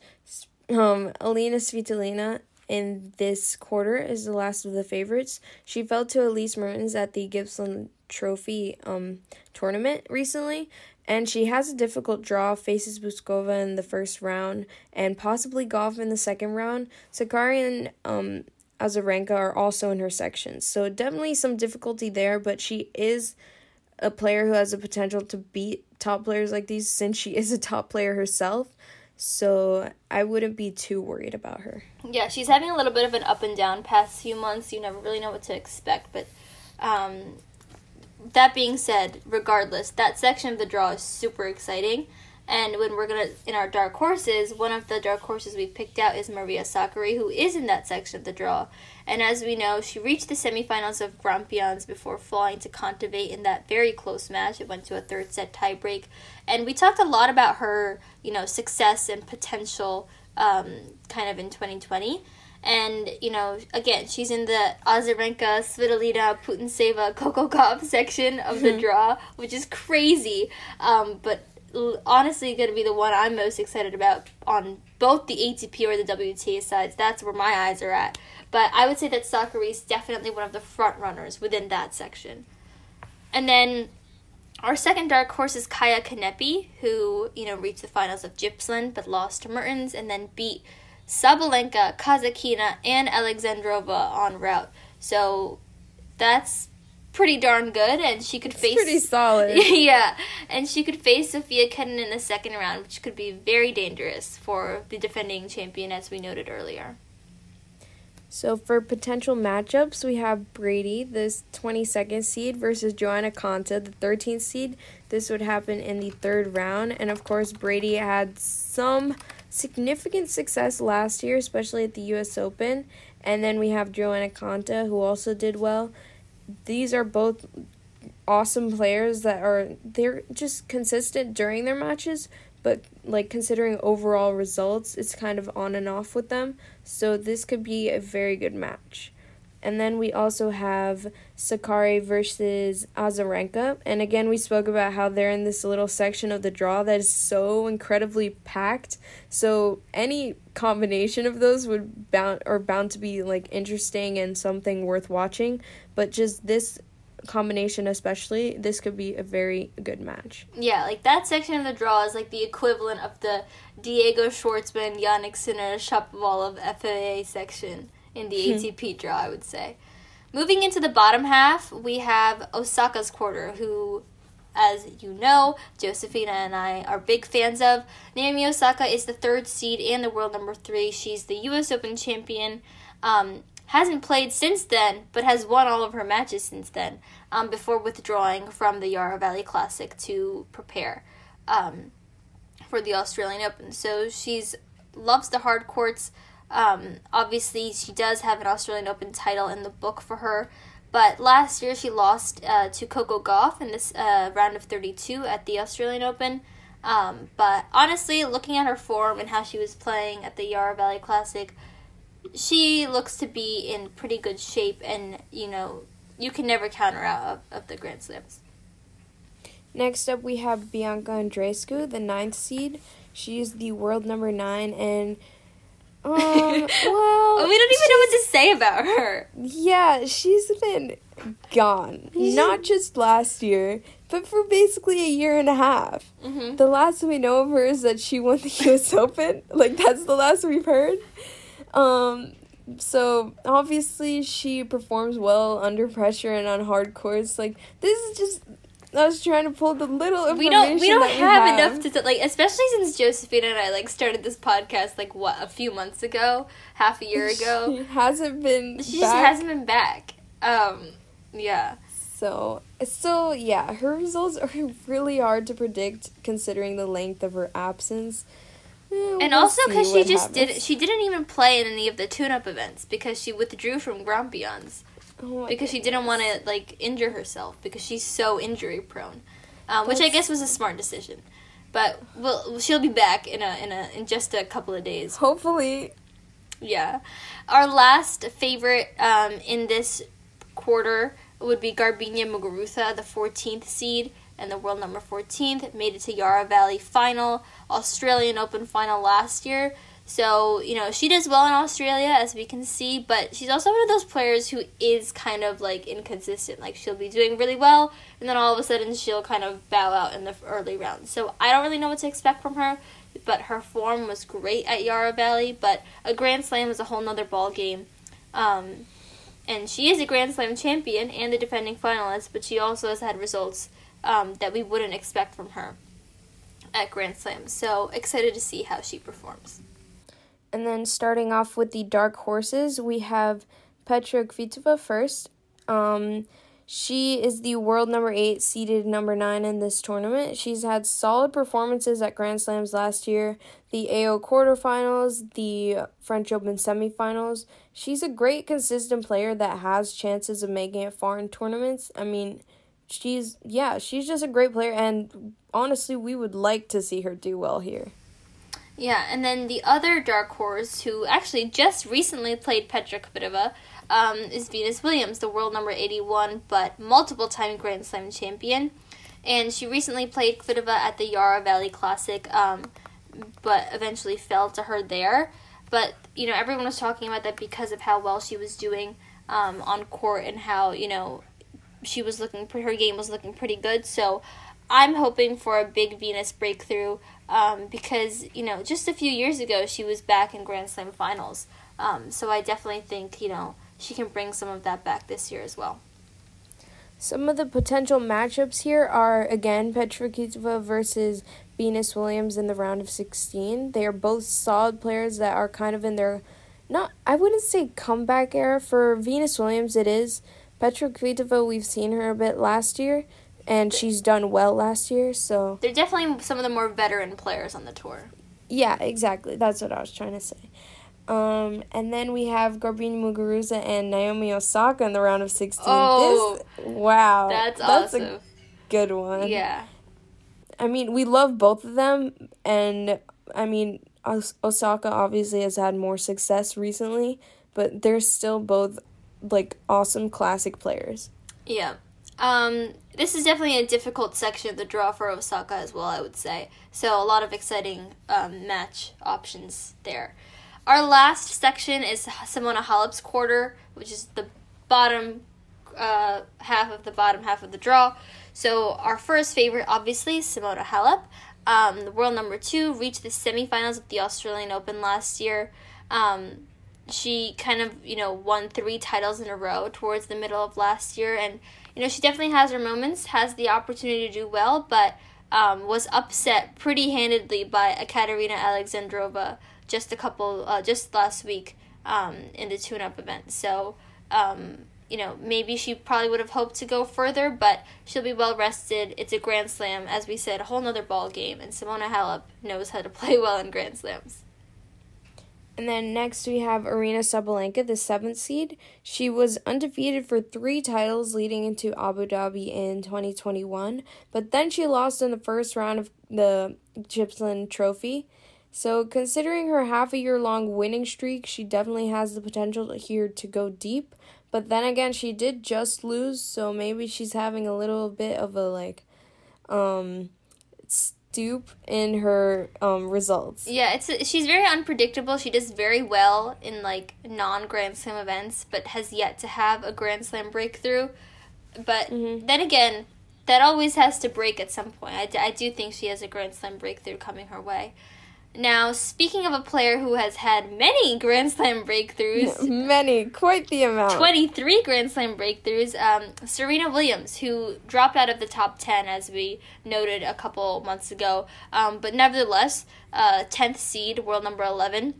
um, Alina Svitolina in this quarter is the last of the favorites. She fell to Elise Mertens at the Gippsland Trophy um, tournament recently, and she has a difficult draw, faces Bouzkova in the first round, and possibly Gauff in the second round. Sakkari and um, Azarenka are also in her section, so definitely some difficulty there, but she is a player who has the potential to beat top players like these since she is a top player herself. So I wouldn't be too worried about her. Yeah, she's having a little bit of an up and down past few months. You never really know what to expect, but um, that being said, regardless, that section of the draw is super exciting. And when we're gonna in our dark horses, one of the dark horses we picked out is Maria Sakkari, who is in that section of the draw. And as we know, she reached the semifinals of Grampians before falling to Kontaveit in that very close match. It went to a third set tiebreak. And we talked a lot about her, you know, success and potential um, kind of in 2020. And, you know, again, she's in the Azarenka, Svitolina, Putintseva, Coco Gauff section of the draw, which is crazy. Um, but honestly going to be the one I'm most excited about on both the ATP or the WTA sides. That's where my eyes are at. But I would say that Sakkari is definitely one of the front runners within that section. And then our second dark horse is Kaia Kanepi, who, you know, reached the finals of Gippsland but lost to Mertens and then beat Sabalenka, Kasatkina, and Alexandrova on route. So that's pretty darn good, and she could face pretty solid. yeah, and she could face Sofia Kenin in the second round, which could be very dangerous for the defending champion, as we noted earlier. So for potential matchups, we have Brady, this 22nd seed, versus Joanna Konta, the 13th seed. This would happen in the third round, and of course, Brady had some significant success last year, especially at the U.S. Open. And then we have Joanna Konta, who also did well these are both awesome players that are they're just consistent during their matches but like considering overall results it's kind of on and off with them so this could be a very good match and then we also have Sakkari versus Azarenka. And again, we spoke about how they're in this little section of the draw that is so incredibly packed. So any combination of those would bound or bound to be like interesting and something worth watching. But just this combination especially this could be a very good match yeah like that section of the draw is like the equivalent of the diego schwartzman jannik sinner shapovalov faa section in the hmm. ATP draw, I would say. Moving into the bottom half, we have Osaka's quarter, who, as you know, Josephina and I are big fans of. Naomi Osaka is the third seed and the world number three. She's the U.S. Open champion. Um, hasn't played since then, but has won all of her matches since then. Um, before withdrawing from the Yarra Valley Classic to prepare um, for the Australian Open. So she's loves the hard courts. Um, obviously, she does have an Australian Open title in the book for her, but last year she lost uh, to Coco Gauff in this uh, round of 32 at the Australian Open. Um, but honestly, looking at her form and how she was playing at the Yarra Valley Classic, she looks to be in pretty good shape, and you know, you can never count her out of, of the Grand Slams. Next up, we have Bianca Andreescu, the ninth seed. She is the world number nine, and um, well, we don't even know what to say about her. Yeah, she's been gone. Not just last year, but for basically a year and a half. Mm-hmm. The last we know of her is that she won the U.S. Open. Like that's the last we've heard. Um, so obviously she performs well under pressure and on hard courts. Like this is just I was trying to pull the little information. We don't. We don't have, we have, enough to like, especially since Josephina and I like started this podcast like what a few months ago, half a year ago. She hasn't been. She back. just hasn't been back. Um, yeah. So so yeah, her results are really hard to predict considering the length of her absence. And we'll also because she just did she didn't even play in any of the tune-up events because she withdrew from Grampians. Oh because she didn't want to like injure herself because she's so injury prone, um, which I guess was a smart decision. But well, she'll be back in a in a in just a couple of days. Hopefully. Yeah, our last favorite um, in this quarter would be Garbiñe Muguruza, the 14th seed and the world number 14th. Made it to Yarra Valley final, Australian Open final last year. So, you know, she does well in Australia, as we can see, but she's also one of those players who is kind of like inconsistent. Like, she'll be doing really well, and then all of a sudden she'll kind of bow out in the early rounds. So, I don't really know what to expect from her, but her form was great at Yarra Valley, but a Grand Slam is a whole nother ball game. Um, and she is a Grand Slam champion and the defending finalist, but she also has had results um, that we wouldn't expect from her. at Grand Slam. So excited to see how she performs. And then starting off with the dark horses, we have Petra Kvitova first. Um, she is the world number eight, seeded number nine in this tournament. She's had solid performances at Grand Slams last year, the AO quarterfinals, the French Open semifinals. She's a great, consistent player that has chances of making it far in tournaments. I mean, she's, yeah, she's just a great player, and honestly, we would like to see her do well here. Yeah, and then the other dark horse who actually just recently played Petra Kvitova um, is Venus Williams, the world number 81, but multiple time Grand Slam champion. And she recently played Kvitova at the Yarra Valley Classic, um, but eventually fell to her there. But, you know, everyone was talking about that because of how well she was doing um, on court and how, you know, she was looking, her game was looking pretty good. So I'm hoping for a big Venus breakthrough um, because, you know, just a few years ago she was back in Grand Slam finals. Um, so I definitely think, you know, she can bring some of that back this year as well. Some of the potential matchups here are again Petra Kvitova versus Venus Williams in the round of 16. They are both solid players that are kind of in their not I wouldn't say comeback era for Venus Williams it is. Petra Kvitova we've seen her a bit last year and she's done well last year, so They're definitely some of the more veteran players on the tour. Yeah, exactly. That's what I was trying to say. Um, and then we have Garbiñe Muguruza and Naomi Osaka in the round of 16. Oh, this, wow. That's, that's awesome. a good one. Yeah. I mean, we love both of them, and I mean, Osaka obviously has had more success recently, but they're still both like awesome classic players. Yeah. Um, this is definitely a difficult section of the draw for Osaka as well, I would say. So a lot of exciting um, match options there. Our last section is Simona Halep's quarter, which is the bottom uh, half of the bottom half of the draw. So our first favorite, obviously, Simona Halep. Um, the world number two reached the semifinals of the Australian Open last year. Um, she kind of, you know, won three titles in a row towards the middle of last year, and you know she definitely has her moments, has the opportunity to do well, but um, was upset pretty handedly by Ekaterina Alexandrova just a couple uh, just last week um, in the tune-up event. So um, you know maybe she probably would have hoped to go further, but she'll be well rested. It's a Grand Slam, as we said, a whole nother ball game, and Simona Halep knows how to play well in Grand Slams. And then next we have Aryna Sabalenka, the seventh seed. She was undefeated for three titles leading into Abu Dhabi in 2021, but then she lost in the first round of the Gippsland Trophy. So, considering her half a year long winning streak, she definitely has the potential here to go deep. But then again, she did just lose, so maybe she's having a little bit of a like um stoop in her um results. Yeah, it's she's very unpredictable. She does very well in like non Grand Slam events, but has yet to have a Grand Slam breakthrough. But mm-hmm. then again, that always has to break at some point. I, I do think she has a Grand Slam breakthrough coming her way. Now, speaking of a player who has had many Grand Slam breakthroughs, many, quite the amount 23 Grand Slam breakthroughs, um, Serena Williams, who dropped out of the top 10, as we noted a couple months ago, um, but nevertheless, uh, 10th seed, world number 11.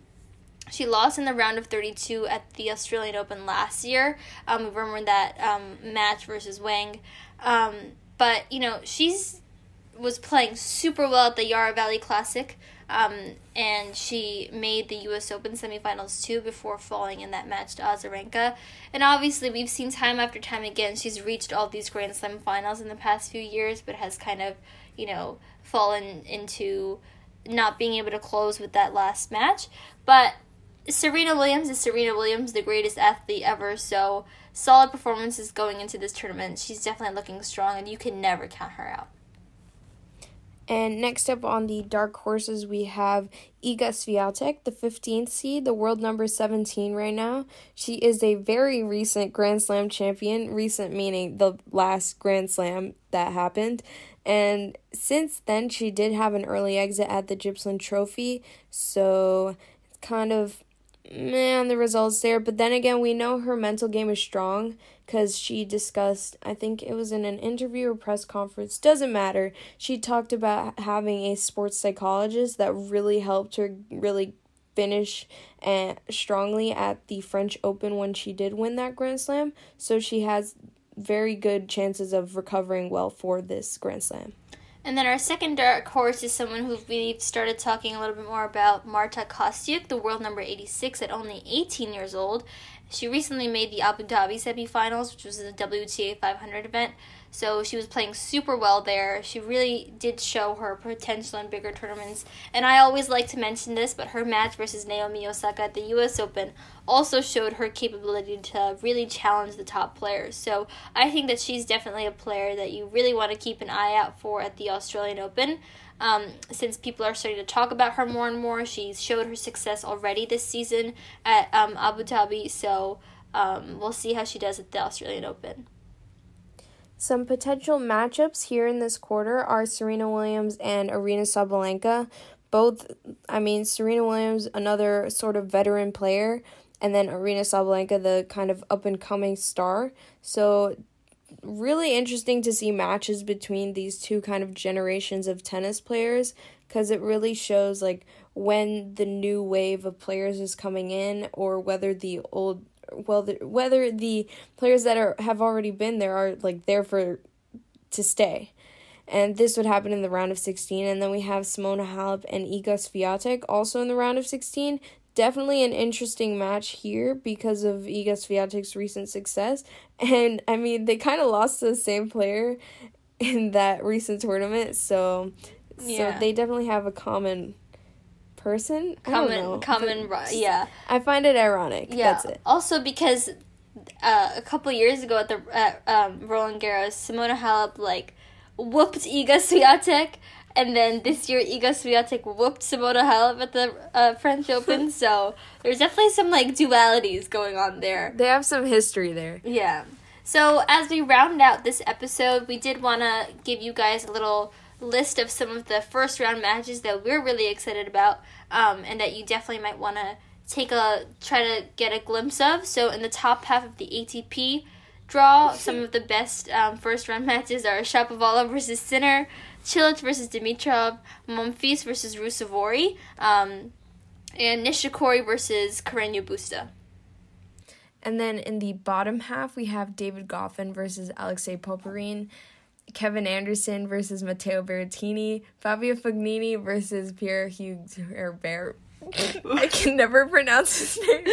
She lost in the round of 32 at the Australian Open last year. Um, we remember that um, match versus Wang. Um, but, you know, she's was playing super well at the Yarra Valley Classic. Um, and she made the U.S. Open semifinals too before falling in that match to Azarenka. And obviously, we've seen time after time again she's reached all these Grand Slam finals in the past few years, but has kind of, you know, fallen into not being able to close with that last match. But Serena Williams is Serena Williams, the greatest athlete ever. So solid performances going into this tournament. She's definitely looking strong, and you can never count her out. And next up on the dark horses, we have Iga Swiatek, the 15th seed, the world number 17 right now. She is a very recent Grand Slam champion, recent meaning the last Grand Slam that happened. And since then, she did have an early exit at the Gippsland Trophy, so it's kind of man the results there. But then again, we know her mental game is strong. Because she discussed, I think it was in an interview or press conference, doesn't matter. She talked about having a sports psychologist that really helped her really finish and strongly at the French Open when she did win that Grand Slam. So she has very good chances of recovering well for this Grand Slam. And then our second dark horse is someone who we've started talking a little bit more about, Marta Kostyuk, the world number 86 at only 18 years old. She recently made the Abu Dhabi semifinals, which was the WTA 500 event. So she was playing super well there. She really did show her potential in bigger tournaments. And I always like to mention this, but her match versus Naomi Osaka at the US Open also showed her capability to really challenge the top players. So I think that she's definitely a player that you really want to keep an eye out for at the Australian Open. Um, since people are starting to talk about her more and more, she's showed her success already this season at um, Abu Dhabi. So um, we'll see how she does at the Australian Open. Some potential matchups here in this quarter are Serena Williams and Aryna Sabalenka. Both, I mean, Serena Williams, another sort of veteran player, and then Aryna Sabalenka, the kind of up and coming star. So, really interesting to see matches between these two kind of generations of tennis players because it really shows like when the new wave of players is coming in or whether the old well the, whether the players that are have already been there are like there for to stay. And this would happen in the round of 16 and then we have Simona Halep and Iga Swiatek also in the round of 16. Definitely an interesting match here because of Iga Swiatek's recent success. And I mean, they kind of lost to the same player in that recent tournament, so yeah. so they definitely have a common person. Common, common, yeah. I find it ironic. Yeah. That's it. Also, because uh, a couple years ago at the at, um, Roland Garros, Simona Halep like whooped Iga Swiatek, and then this year Iga Swiatek whooped Simona Halep at the uh, French Open. so there's definitely some like dualities going on there. They have some history there. Yeah. So as we round out this episode, we did want to give you guys a little list of some of the first round matches that we're really excited about um, and that you definitely might want to take a try to get a glimpse of. So in the top half of the ATP draw, some of the best um, first round matches are Shapovalov versus Sinner, Cilic versus Dimitrov, Monfils versus Ruusuvuori, um, and Nishikori versus Carreño Busta. And then in the bottom half, we have David Goffin versus Alexei Popyrin. Kevin Anderson versus Matteo Berrettini, Fabio Fognini versus Pierre Hugues Herbert. I can never pronounce his name.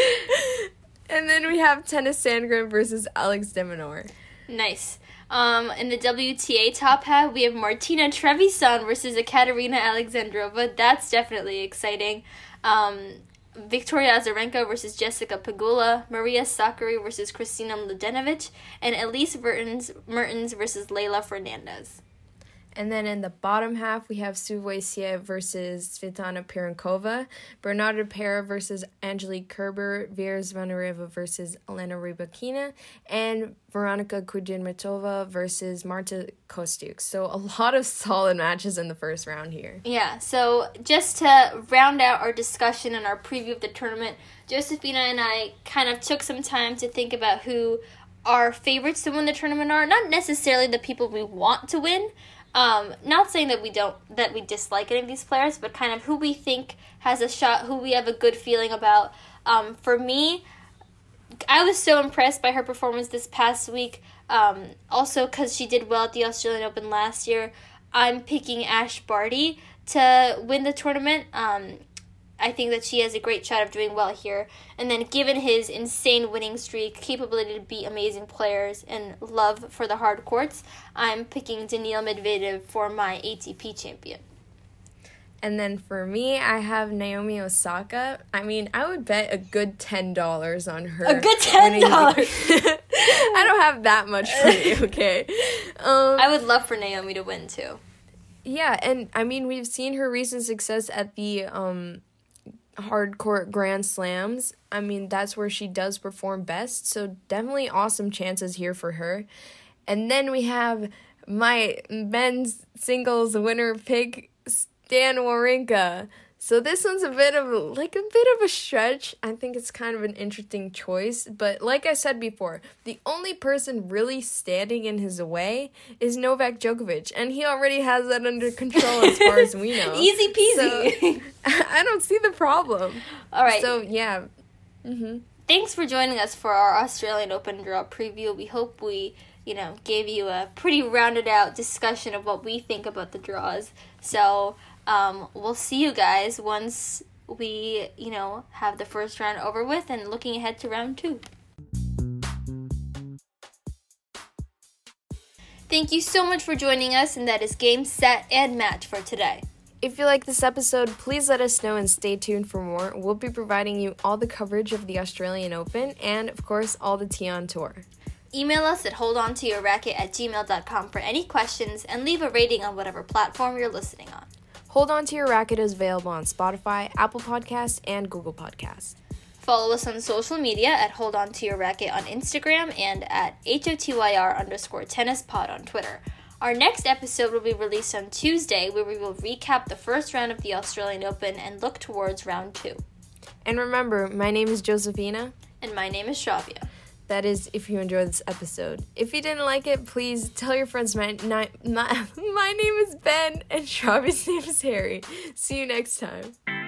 and then we have Tennys Sandgren versus Alex de Minaur. Nice. Um, in the WTA top half, we have Martina Trevisan versus Ekaterina Alexandrova. That's definitely exciting. Um, Victoria Azarenka versus Jessica Pegula, Maria Sakkari versus Kristina Mladenovic, and Elise Mertens, Mertens versus Leylah Fernandez. And then in the bottom half, we have Suvoi versus Svetlana Pironkova, Bernarda Pera versus Angelique Kerber, Vera Zvonareva versus Elena Rybakina, and Veronika Kudermetova versus Marta Kostyuk. So a lot of solid matches in the first round here. Yeah, so just to round out our discussion and our preview of the tournament, Josephina and I kind of took some time to think about who our favorites to win the tournament are. Not necessarily the people we want to win, um, not saying that we don't that we dislike any of these players, but kind of who we think has a shot, who we have a good feeling about. Um, for me, I was so impressed by her performance this past week. Um, also, because she did well at the Australian Open last year, I'm picking Ash Barty to win the tournament. Um, I think that she has a great shot of doing well here. And then, given his insane winning streak, capability to beat amazing players, and love for the hard courts, I'm picking Daniil Medvedev for my ATP champion. And then for me, I have Naomi Osaka. I mean, I would bet a good ten dollars on her. A good ten dollars. I don't have that much money. Okay. Um, I would love for Naomi to win too. Yeah, and I mean, we've seen her recent success at the um, hard court grand slams. I mean, that's where she does perform best. So definitely awesome chances here for her. And then we have my men's singles winner pick, Stan Wawrinka. So this one's a bit of like a bit of a stretch. I think it's kind of an interesting choice, but like I said before, the only person really standing in his way is Novak Djokovic, and he already has that under control as far as we know. Easy peasy. So, I don't see the problem. All right. So yeah. Mm-hmm. Thanks for joining us for our Australian Open draw preview. We hope we, you know, gave you a pretty rounded out discussion of what we think about the draws. So um, we'll see you guys once we, you know, have the first round over with and looking ahead to round two. Thank you so much for joining us, and that is game, set, and match for today. If you like this episode, please let us know and stay tuned for more. We'll be providing you all the coverage of the Australian Open and, of course, all the tea on tour. Email us at holdontoyourracket at gmail.com for any questions and leave a rating on whatever platform you're listening on. Hold On To Your Racket is available on Spotify, Apple Podcasts, and Google Podcasts. Follow us on social media at Hold On To Your Racket on Instagram and at HOTYR underscore tennis pod on Twitter. Our next episode will be released on Tuesday, where we will recap the first round of the Australian Open and look towards round two. And remember, my name is Josephina. And my name is Shravya. That is, if you enjoyed this episode. If you didn't like it, please tell your friends my, my, my, my name is Ben and Shravya's name is Harry. See you next time.